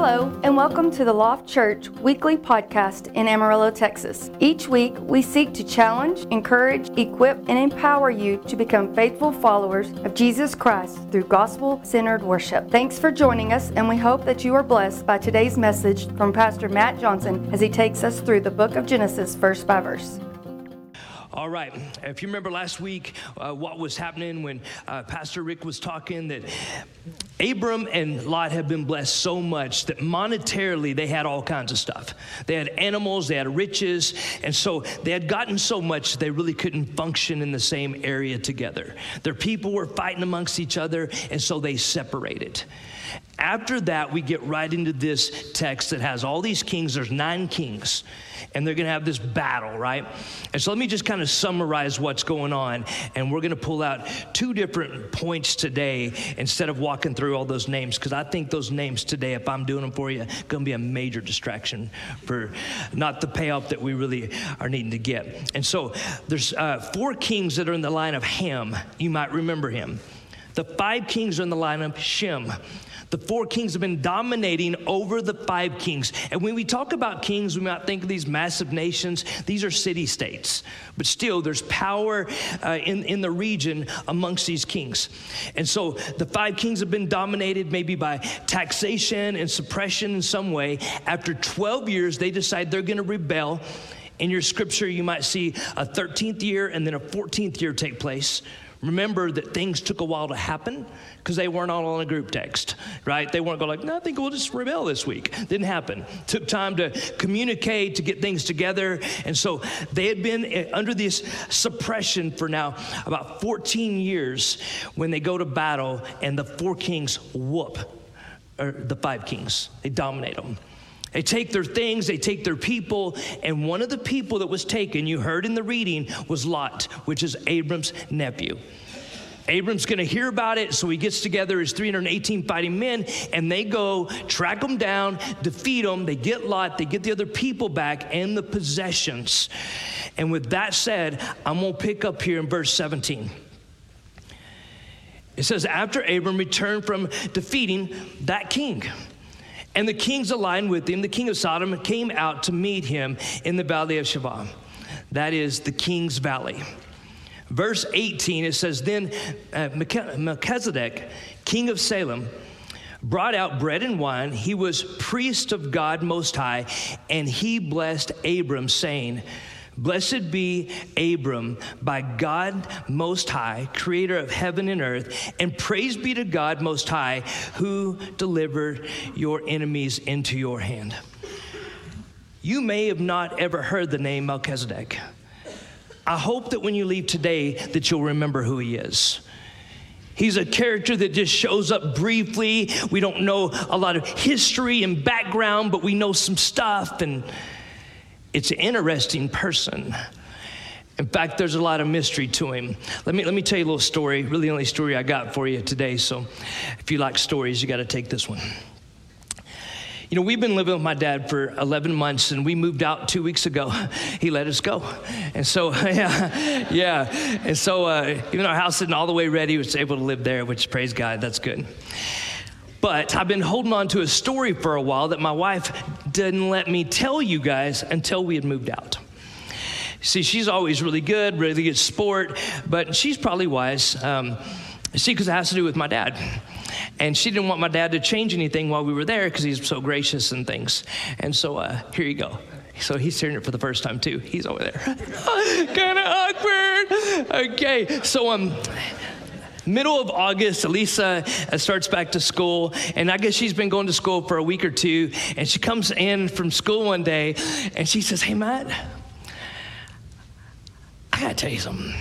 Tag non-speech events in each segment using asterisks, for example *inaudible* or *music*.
Hello, and welcome to the Loft Church weekly podcast in Amarillo, Texas. Each week, we seek to challenge, encourage, equip, and empower you to become faithful followers of Jesus Christ through gospel centered worship. Thanks for joining us, and we hope that you are blessed by today's message from Pastor Matt Johnson as he takes us through the book of Genesis, verse by verse. All right. If you remember last week, uh, what was happening when uh, Pastor Rick was talking, that Abram and Lot have been blessed so much that monetarily they had all kinds of stuff. They had animals, they had riches, and so they had gotten so much they really couldn't function in the same area together. Their people were fighting amongst each other, and so they separated. After that, we get right into this text that has all these kings. There's nine kings, and they're going to have this battle, right? And so let me just kind of summarize what's going on, and we're going to pull out two different points today instead of walking through all those names, because I think those names today, if I'm doing them for you, going to be a major distraction for not the payoff that we really are needing to get. And so there's uh, four kings that are in the line of Ham. You might remember him. The five kings are in the line of Shem. The four kings have been dominating over the five kings. And when we talk about kings, we might think of these massive nations. These are city states. But still, there's power uh, in, in the region amongst these kings. And so the five kings have been dominated maybe by taxation and suppression in some way. After 12 years, they decide they're going to rebel. In your scripture, you might see a 13th year and then a 14th year take place. Remember that things took a while to happen because they weren't all on a group text, right? They weren't going like, no, I think we'll just rebel this week. Didn't happen. Took time to communicate, to get things together. And so they had been eh, under this suppression for now about 14 years when they go to battle and the four kings whoop or the five kings. They dominate them. They take their things, they take their people, and one of the people that was taken, you heard in the reading, was Lot, which is Abram's nephew. Abram's going to hear about it, so he gets together his 318 fighting men, and they go track them down, defeat them. They get Lot, they get the other people back and the possessions. And with that said, I'm going to pick up here in verse 17. It says, After Abram returned from defeating that king, and the kings aligned with him, the king of Sodom came out to meet him in the valley of Shaveh. That is the king's valley. Verse 18, it says, Then uh, Melchizedek, king of Salem, brought out bread and wine. He was priest of God Most High, and he blessed Abram, saying, Blessed be Abram by God Most High, creator of heaven and earth, and praise be to God Most High, who delivered your enemies into your hand. You may have not ever heard the name Melchizedek. I hope that when you leave today that you'll remember who he is. He's a character that just shows up briefly. We don't know a lot of history and background, but we know some stuff and it's an interesting person. In fact, there's a lot of mystery to him. Let me, let me tell you a little story, really the only story I got for you today. So if you like stories, you got to take this one. You know, we've been living with my dad for 11 months and we moved out two weeks ago. *laughs* He let us go. And so, *laughs* yeah, yeah. And so, uh, even our house isn't all the way ready, he was able to live there, which praise God, that's good. But I've been holding on to a story for a while that my wife didn't let me tell you guys until we had moved out. See, she's always really good, really good sport, but she's probably wise. Um, see, because it has to do with my dad. And she didn't want my dad to change anything while we were there because he's so gracious and things. And so uh, here you go. So he's hearing it for the first time too. He's over there. *laughs* kind of awkward. Okay, so um, middle of August, Elisa uh, starts back to school, and I guess she's been going to school for a week or two. And she comes in from school one day, and she says, "Hey, Matt, I gotta tell you something."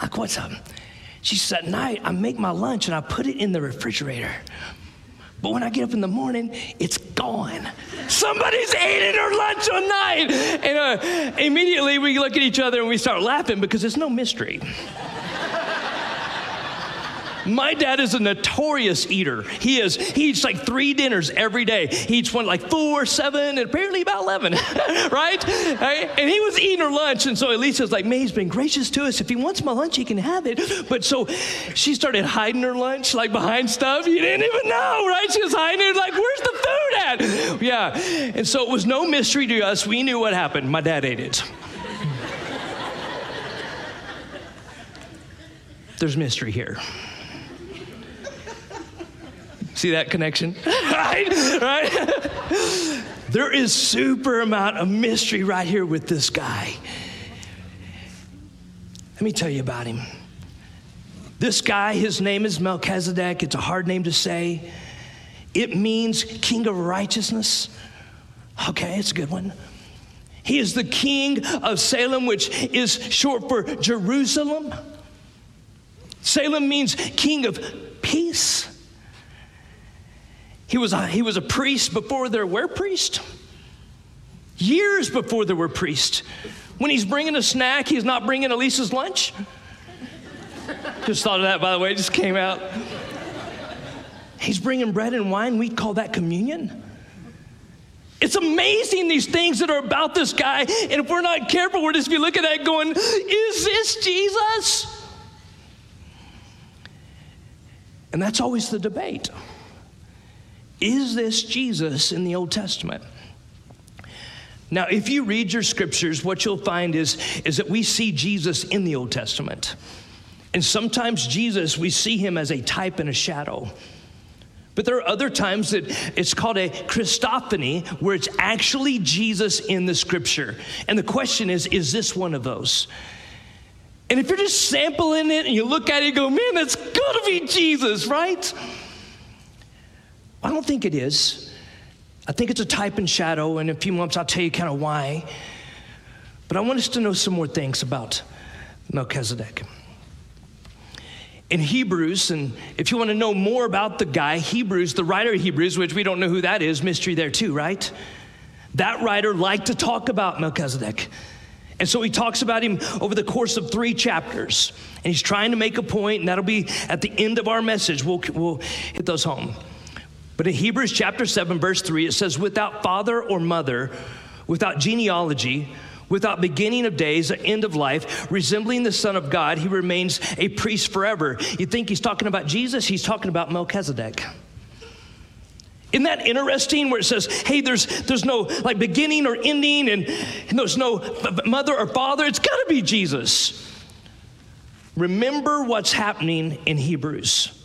Like, what's up? She said, "At night, I make my lunch and I put it in the refrigerator." But when I get up in the morning, it's gone. Somebody's eating her lunch all night. And uh, immediately we look at each other and we start laughing because it's no mystery. My dad is a notorious eater. He is, he eats like three dinners every day. He eats one like four, seven, and apparently about 11, *laughs* right? And he was eating her lunch. And so Elisa's like, man, he's been gracious to us. If he wants my lunch, he can have it. But so she started hiding her lunch like behind stuff. You didn't even know, right? She was hiding it like, where's the food at? Yeah. And so it was no mystery to us. We knew what happened. My dad ate it. There's mystery here. See that connection? *laughs* right? Right? *laughs* there is super amount of mystery right here with this guy. Let me tell you about him. This guy, his name is Melchizedek. It's a hard name to say. It means king of righteousness. Okay, it's a good one. He is the king of Salem, which is short for Jerusalem. Salem means king of peace. He was a, he was a priest before there were priests. Years before there were priests. When he's bringing a snack, he's not bringing Elisa's lunch. Just thought of that, by the way, it just came out. He's bringing bread and wine. We call that communion. It's amazing these things that are about this guy. And if we're not careful, we're just be looking at it going, Is this Jesus? And that's always the debate. Is this Jesus in the Old Testament? Now, if you read your scriptures, what you'll find is, is that we see Jesus in the Old Testament. And sometimes Jesus, we see him as a type and a shadow. But there are other times that it's called a Christophany, where it's actually Jesus in the scripture. And the question is, is this one of those? And if you're just sampling it and you look at it and go, man, that's got to be Jesus, right? I don't think it is. I think it's a type and shadow, and in a few months I'll tell you kind of why. But I want us to know some more things about Melchizedek. In Hebrews, and if you want to know more about the guy, Hebrews, the writer of Hebrews, which we don't know who that is, mystery there too, right? That writer liked to talk about Melchizedek. And so he talks about him over the course of three chapters. And he's trying to make a point, and that'll be at the end of our message. We'll, we'll hit those home. But in Hebrews chapter 7, verse 3, it says, Without father or mother, without genealogy, without beginning of days, end of life, resembling the Son of God, he remains a priest forever. You think he's talking about Jesus? He's talking about Melchizedek. Isn't that interesting where it says, hey, there's, there's no like beginning or ending and, and there's no mother or father? It's got to be Jesus. Remember what's happening in Hebrews.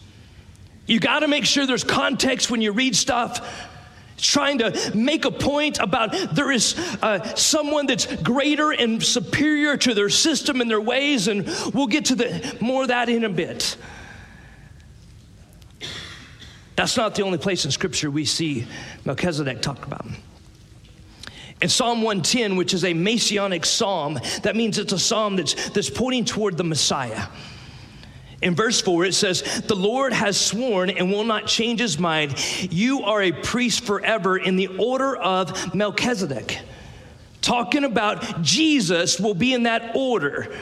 You got to make sure there's context when you read stuff. It's trying to make a point about there is uh, someone that's greater and superior to their system and their ways, and we'll get to the, more of that in a bit. That's not the only place in Scripture we see Melchizedek talked about. In Psalm 110, which is a messianic psalm, that means it's a psalm that's, that's pointing toward the Messiah. In verse 4, it says, The Lord has sworn and will not change his mind. You are a priest forever in the order of Melchizedek. Talking about Jesus will be in that order.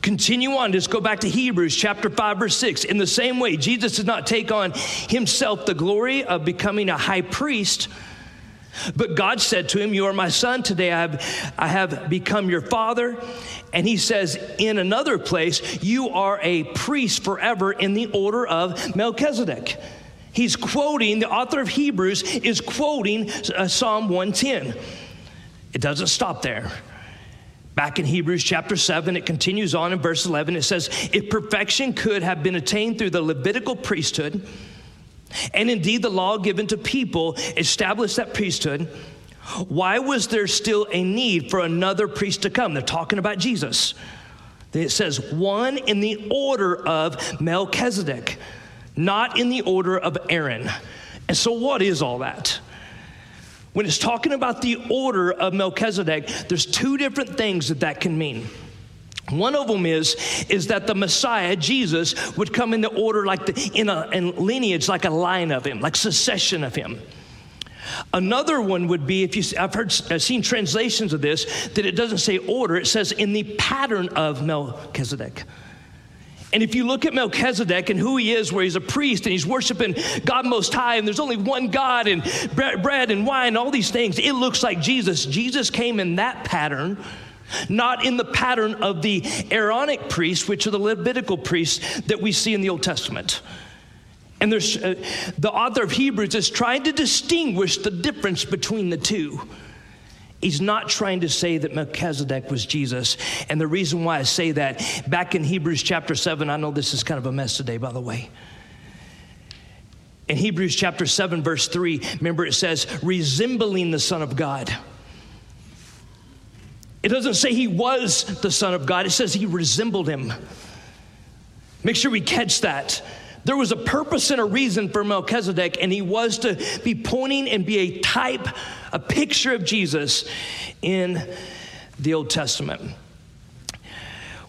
Continue on, just go back to Hebrews chapter 5, verse 6. In the same way, Jesus did not take on himself the glory of becoming a high priest, but God said to him, You are my son, today I have, I have become your father. And he says in another place, You are a priest forever in the order of Melchizedek. He's quoting, the author of Hebrews is quoting uh, Psalm 110. It doesn't stop there. Back in Hebrews chapter 7, it continues on in verse 11. It says, If perfection could have been attained through the Levitical priesthood, and indeed the law given to people established that priesthood, why was there still a need for another priest to come? They're talking about Jesus. It says, one in the order of Melchizedek, not in the order of Aaron. And so, what is all that? When it's talking about the order of Melchizedek, there's two different things that that can mean. One of them is is that the Messiah Jesus would come in the order like the in a in lineage like a line of him, like succession of him. Another one would be if you I've heard I've seen translations of this that it doesn't say order, it says in the pattern of Melchizedek. And if you look at Melchizedek and who he is, where he's a priest and he's worshiping God Most High, and there's only one God and bread and wine, all these things, it looks like Jesus. Jesus came in that pattern, not in the pattern of the Aaronic priests, which are the Levitical priests that we see in the Old Testament. And there's, uh, the author of Hebrews is trying to distinguish the difference between the two. He's not trying to say that Melchizedek was Jesus. And the reason why I say that, back in Hebrews chapter 7, I know this is kind of a mess today, by the way. In Hebrews chapter 7, verse 3, remember it says, resembling the Son of God. It doesn't say he was the Son of God, it says he resembled him. Make sure we catch that. There was a purpose and a reason for Melchizedek, and he was to be pointing and be a type, a picture of Jesus in the Old Testament.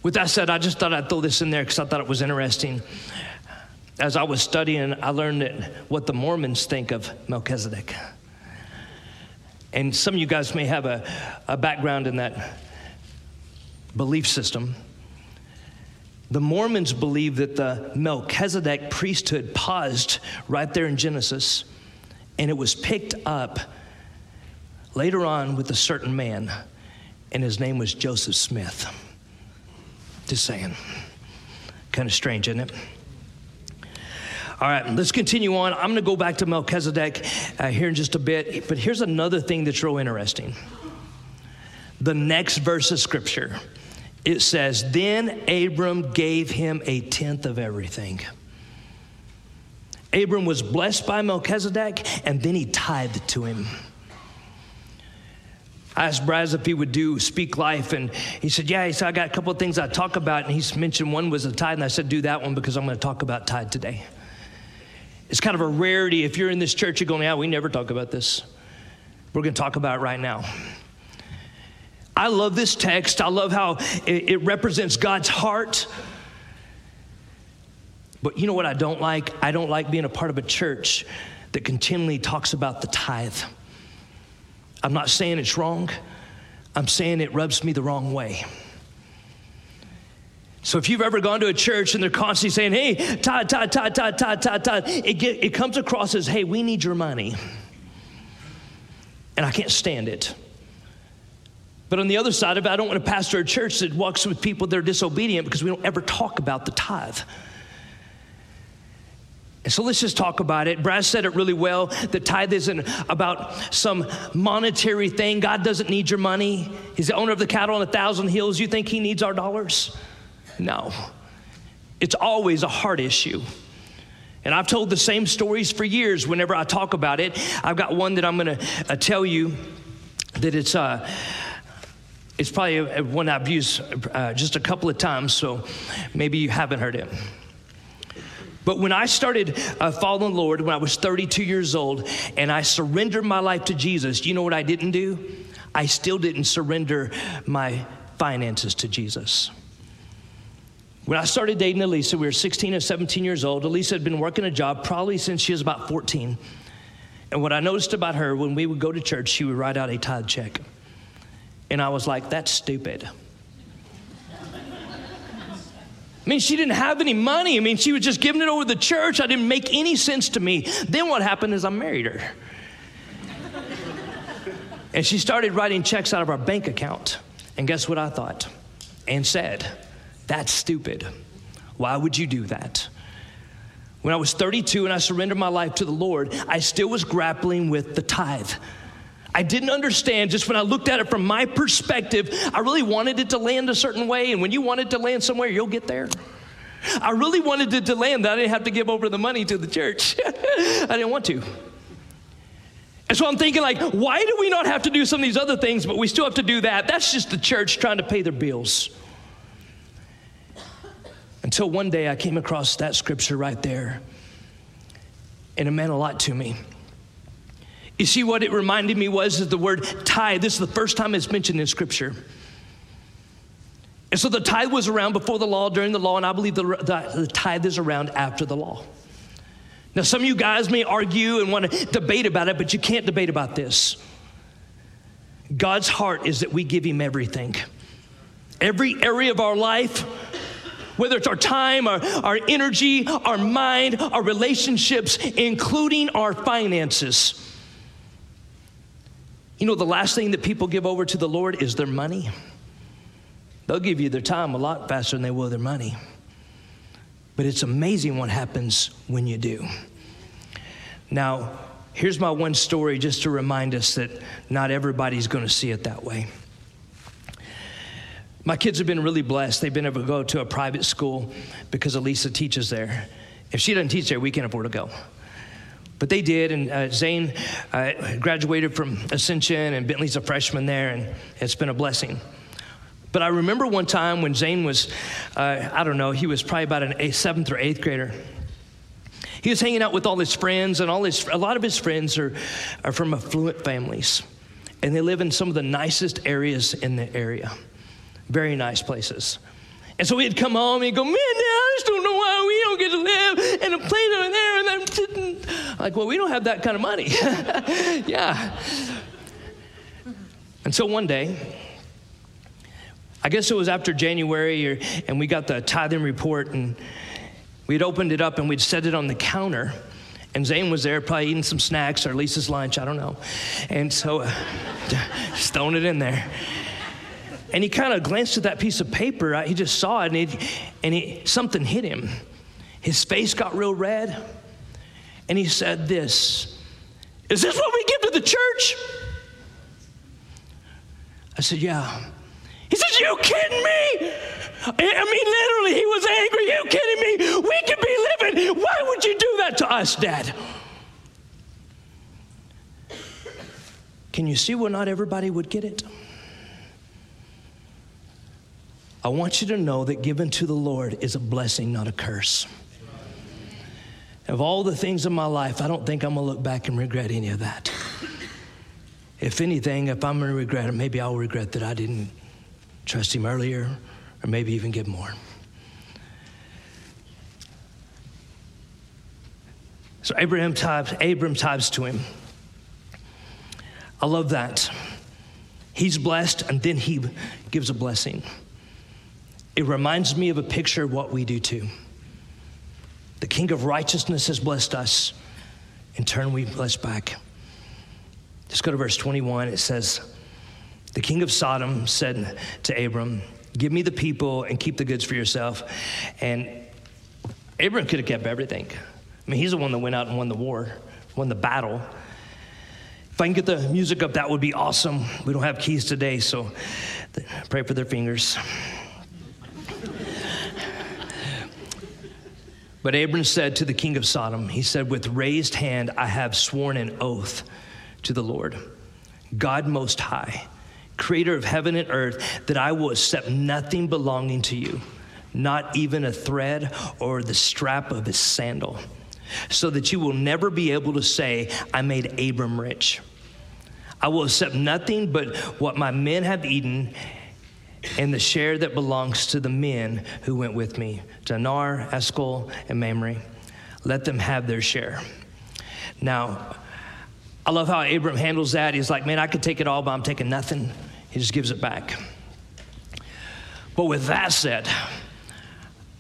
With that said, I just thought I'd throw this in there because I thought it was interesting. As I was studying, I learned what the Mormons think of Melchizedek. And some of you guys may have a, a background in that belief system. The Mormons believe that the Melchizedek priesthood paused right there in Genesis, and it was picked up later on with a certain man, and his name was Joseph Smith. Just saying. Kind of strange, isn't it? All right, let's continue on. I'm going to go back to Melchizedek uh, here in just a bit, but here's another thing that's real interesting. The next verse of scripture it says, Then Abram gave him a tenth of everything. Abram was blessed by Melchizedek, and then he tithed to him. I asked Braz if he would do Speak Life, and he said, Yeah, he said, I got a couple of things I talk about, and he's mentioned one was a tithe, and I said, Do that one because I'm going to talk about tithe today. It's kind of a rarity. If you're in this church, you're going, Yeah, we never talk about this. We're going to talk about it right now. I love this text. I love how it, it represents God's heart. But you know what I don't like? I don't like being a part of a church that continually talks about the tithe. I'm not saying it's wrong, I'm saying it rubs me the wrong way. So if you've ever gone to a church and they're constantly saying, hey, tithe, tithe, tithe, tithe, tithe, tithe, tithe, it, get, it comes across as, hey, we need your money. And I can't stand it. But on the other side of it, I don't want to pastor a church that walks with people that are disobedient because we don't ever talk about the tithe. And so let's just talk about it. Brad said it really well. The tithe isn't about some monetary thing. God doesn't need your money. He's the owner of the cattle on a thousand hills. You think he needs our dollars? No. It's always a heart issue. And I've told the same stories for years whenever I talk about it. I've got one that I'm going to uh, tell you that it's. Uh, it's probably one I've used uh, just a couple of times, so maybe you haven't heard it. But when I started uh, following Lord when I was 32 years old and I surrendered my life to Jesus, you know what I didn't do? I still didn't surrender my finances to Jesus. When I started dating Elisa, we were 16 or 17 years old. Elisa had been working a job probably since she was about 14. And what I noticed about her, when we would go to church, she would write out a tithe check. And I was like, that's stupid. I mean, she didn't have any money. I mean, she was just giving it over to the church. I didn't make any sense to me. Then what happened is I married her. and she started writing checks out of our bank account. And guess what I thought and said? That's stupid. Why would you do that? When I was 32 and I surrendered my life to the Lord, I still was grappling with the tithe. I didn't understand just when I looked at it from my perspective. I really wanted it to land a certain way, and when you want it to land somewhere, you'll get there. I really wanted it to land that I didn't have to give over the money to the church. *laughs* I didn't want to. And so I'm thinking, like, why do we not have to do some of these other things, but we still have to do that? That's just the church trying to pay their bills. Until one day I came across that scripture right there, and it meant a lot to me. You see, what it reminded me was is the word tithe. This is the first time it's mentioned in Scripture. And so the tithe was around before the law, during the law, and I believe the, the, the tithe is around after the law. Now, some of you guys may argue and want to debate about it, but you can't debate about this. God's heart is that we give Him everything. Every area of our life, whether it's our time, our, our energy, our mind, our relationships, including our finances. You know, the last thing that people give over to the Lord is their money. They'll give you their time a lot faster than they will their money. but it's amazing what happens when you do. Now, here's my one story just to remind us that not everybody's going to see it that way. My kids have been really blessed. They've been able to go to a private school because Elisa teaches there. If she doesn't teach there, we can't afford to go. But they did, and uh, Zane uh, graduated from Ascension, and Bentley's a freshman there, and it's been a blessing. But I remember one time when Zane was, uh, I don't know, he was probably about an eighth, seventh or eighth grader. He was hanging out with all his friends, and all his, a lot of his friends are, are from affluent families, and they live in some of the nicest areas in the area. Very nice places. And so he'd come home and he'd go, Man, I just don't know why we don't get to live in a place over there. And I'm sitting, *laughs* like, Well, we don't have that kind of money. *laughs* yeah. And so one day, I guess it was after January, or, and we got the tithing report, and we'd opened it up and we'd set it on the counter. And Zane was there, probably eating some snacks or Lisa's lunch, I don't know. And so, uh, *laughs* just throwing it in there. And he kind of glanced at that piece of paper. He just saw it, and, he, and he, something hit him. His face got real red, and he said, This, is this what we give to the church? I said, Yeah. He says, You kidding me? I mean, literally, he was angry. You kidding me? We could be living. Why would you do that to us, Dad? Can you see where not everybody would get it? I want you to know that giving to the Lord is a blessing, not a curse. Of all the things in my life, I don't think I'm gonna look back and regret any of that. If anything, if I'm gonna regret it, maybe I'll regret that I didn't trust Him earlier, or maybe even give more. So Abraham tithes, Abram tithes to him. I love that. He's blessed, and then he gives a blessing. It reminds me of a picture of what we do too. The King of righteousness has blessed us. In turn, we bless back. Just go to verse 21. It says, The king of Sodom said to Abram, Give me the people and keep the goods for yourself. And Abram could have kept everything. I mean, he's the one that went out and won the war, won the battle. If I can get the music up, that would be awesome. We don't have keys today, so pray for their fingers. But Abram said to the king of Sodom, He said, With raised hand I have sworn an oath to the Lord, God Most High, creator of heaven and earth, that I will accept nothing belonging to you, not even a thread or the strap of his sandal, so that you will never be able to say, I made Abram rich. I will accept nothing but what my men have eaten and the share that belongs to the men who went with me, Danar, Eshcol, and Mamre. Let them have their share. Now, I love how Abram handles that. He's like, man, I could take it all, but I'm taking nothing. He just gives it back. But with that said,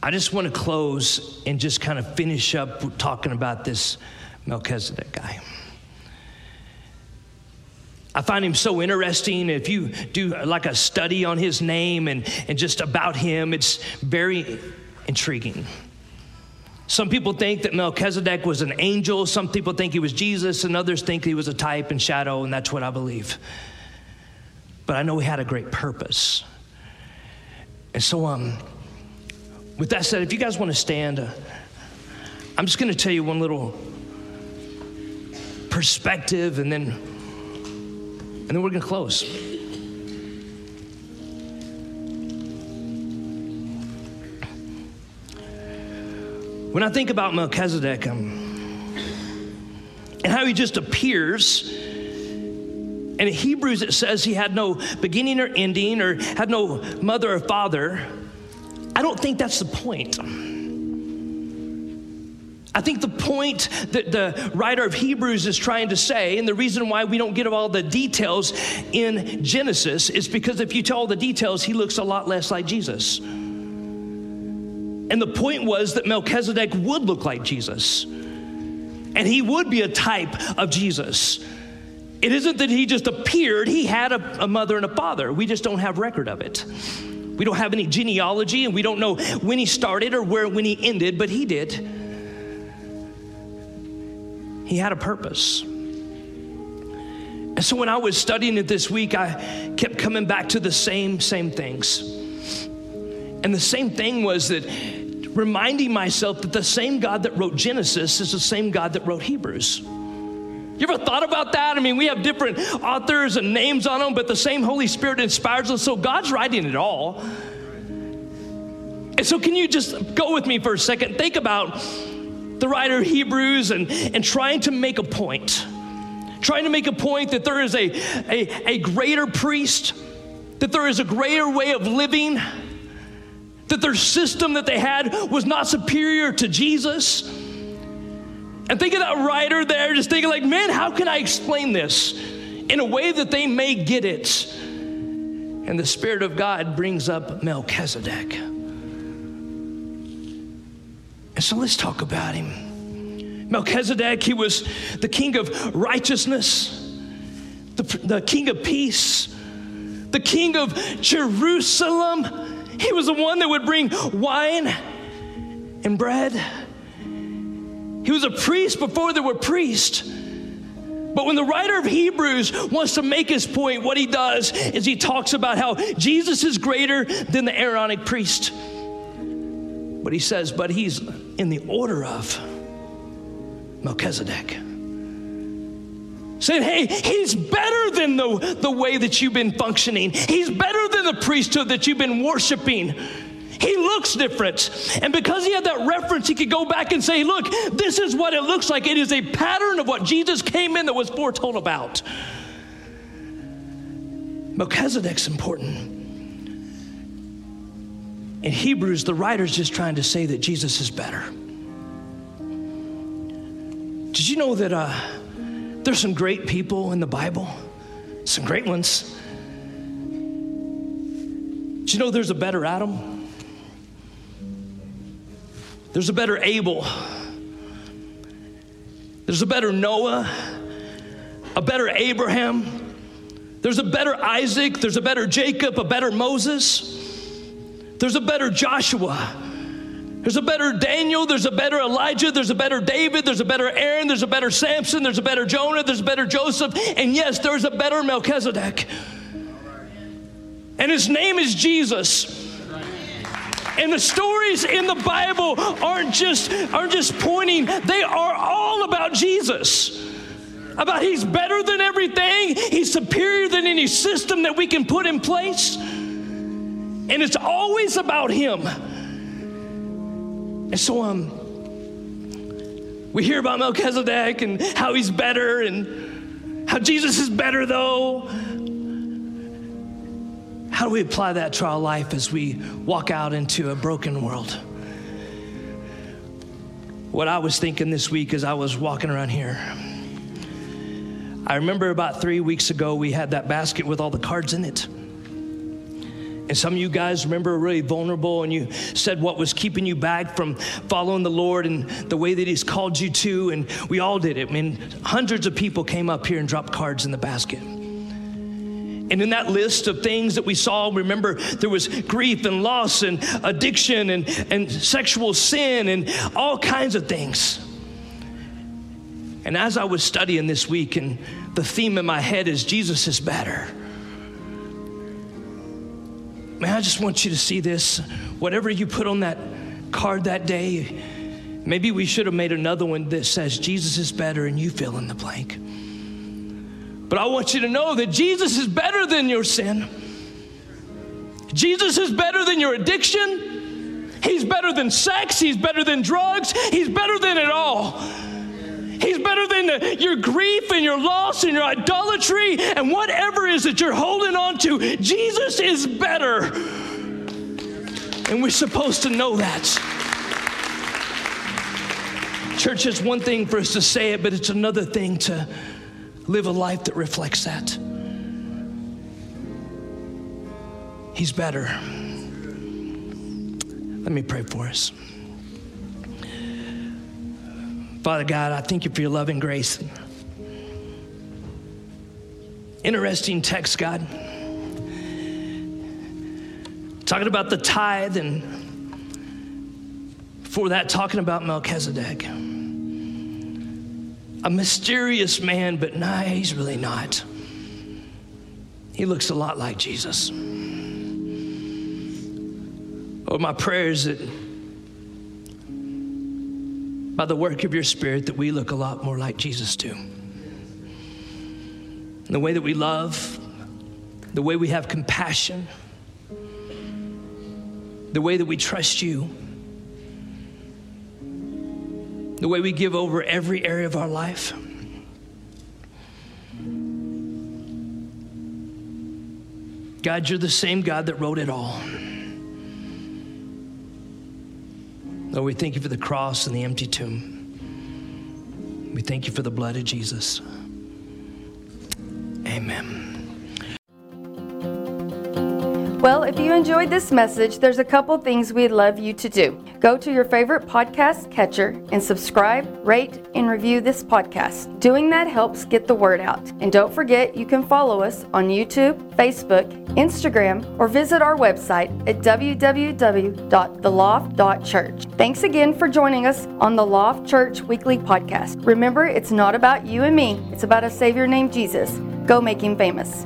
I just want to close and just kind of finish up talking about this Melchizedek guy. I find him so interesting. If you do like a study on his name and, and just about him, it's very intriguing. Some people think that Melchizedek was an angel, some people think he was Jesus, and others think he was a type and shadow, and that's what I believe. But I know he had a great purpose. And so, um, with that said, if you guys want to stand, uh, I'm just going to tell you one little perspective and then and then we're going to close. When I think about Melchizedek um, and how he just appears, and in Hebrews it says he had no beginning or ending or had no mother or father, I don't think that's the point. I think the point that the writer of Hebrews is trying to say, and the reason why we don't get all the details in Genesis, is because if you tell all the details, he looks a lot less like Jesus. And the point was that Melchizedek would look like Jesus, and he would be a type of Jesus. It isn't that he just appeared, he had a, a mother and a father. We just don't have record of it. We don't have any genealogy and we don't know when he started or where when he ended, but he did. He had a purpose. And so when I was studying it this week, I kept coming back to the same, same things. And the same thing was that reminding myself that the same God that wrote Genesis is the same God that wrote Hebrews. You ever thought about that? I mean, we have different authors and names on them, but the same Holy Spirit inspires us, so God's writing it all. And so, can you just go with me for a second? Think about the writer of Hebrews and, and trying to make a point. Trying to make a point that there is a, a, a greater priest, that there is a greater way of living, that their system that they had was not superior to Jesus. And think of that writer there, just thinking, like, man, how can I explain this in a way that they may get it? And the Spirit of God brings up Melchizedek. And so let's talk about him. Melchizedek, he was the king of righteousness, the, the king of peace, the king of Jerusalem. He was the one that would bring wine and bread. He was a priest before there were priests. But when the writer of Hebrews wants to make his point, what he does is he talks about how Jesus is greater than the Aaronic priest. But he says, but he's in the order of Melchizedek. Saying, hey, he's better than the, the way that you've been functioning. He's better than the priesthood that you've been worshiping. He looks different. And because he had that reference, he could go back and say, Look, this is what it looks like. It is a pattern of what Jesus came in that was foretold about. Melchizedek's important. In Hebrews, the writer's just trying to say that Jesus is better. Did you know that uh, there's some great people in the Bible? Some great ones. Did you know there's a better Adam? There's a better Abel. There's a better Noah, a better Abraham. There's a better Isaac. There's a better Jacob, a better Moses. There's a better Joshua. There's a better Daniel. There's a better Elijah. There's a better David. There's a better Aaron. There's a better Samson. There's a better Jonah. There's a better Joseph. And yes, there's a better Melchizedek. And his name is Jesus. And the stories in the Bible aren't just, aren't just pointing, they are all about Jesus. About he's better than everything, he's superior than any system that we can put in place. And it's always about him. And so um we hear about Melchizedek and how he's better and how Jesus is better though. How do we apply that to our life as we walk out into a broken world? What I was thinking this week as I was walking around here, I remember about three weeks ago we had that basket with all the cards in it. And some of you guys remember really vulnerable, and you said what was keeping you back from following the Lord and the way that He's called you to. And we all did it. I mean, hundreds of people came up here and dropped cards in the basket. And in that list of things that we saw, remember there was grief and loss and addiction and, and sexual sin and all kinds of things. And as I was studying this week, and the theme in my head is Jesus is better. Man, I just want you to see this. Whatever you put on that card that day, maybe we should have made another one that says Jesus is better and you fill in the blank. But I want you to know that Jesus is better than your sin. Jesus is better than your addiction. He's better than sex. He's better than drugs. He's better than it all. He's better than the, your grief and your loss and your idolatry and whatever is that you're holding on to. Jesus is better. And we're supposed to know that. Church, it's one thing for us to say it, but it's another thing to live a life that reflects that. He's better. Let me pray for us. Father God, I thank you for your love and grace. Interesting text, God. talking about the tithe, and for that, talking about Melchizedek. A mysterious man, but nah, he's really not. He looks a lot like Jesus. Oh, my prayer is that by the work of your Spirit, that we look a lot more like Jesus too. In the way that we love, the way we have compassion, the way that we trust you, the way we give over every area of our life. God, you're the same God that wrote it all. Lord, we thank you for the cross and the empty tomb. We thank you for the blood of Jesus. Amen. Well, if you enjoyed this message, there's a couple things we'd love you to do. Go to your favorite podcast catcher and subscribe, rate, and review this podcast. Doing that helps get the word out. And don't forget, you can follow us on YouTube, Facebook, Instagram, or visit our website at www.theloft.church. Thanks again for joining us on the Loft Church Weekly Podcast. Remember, it's not about you and me, it's about a Savior named Jesus. Go make him famous.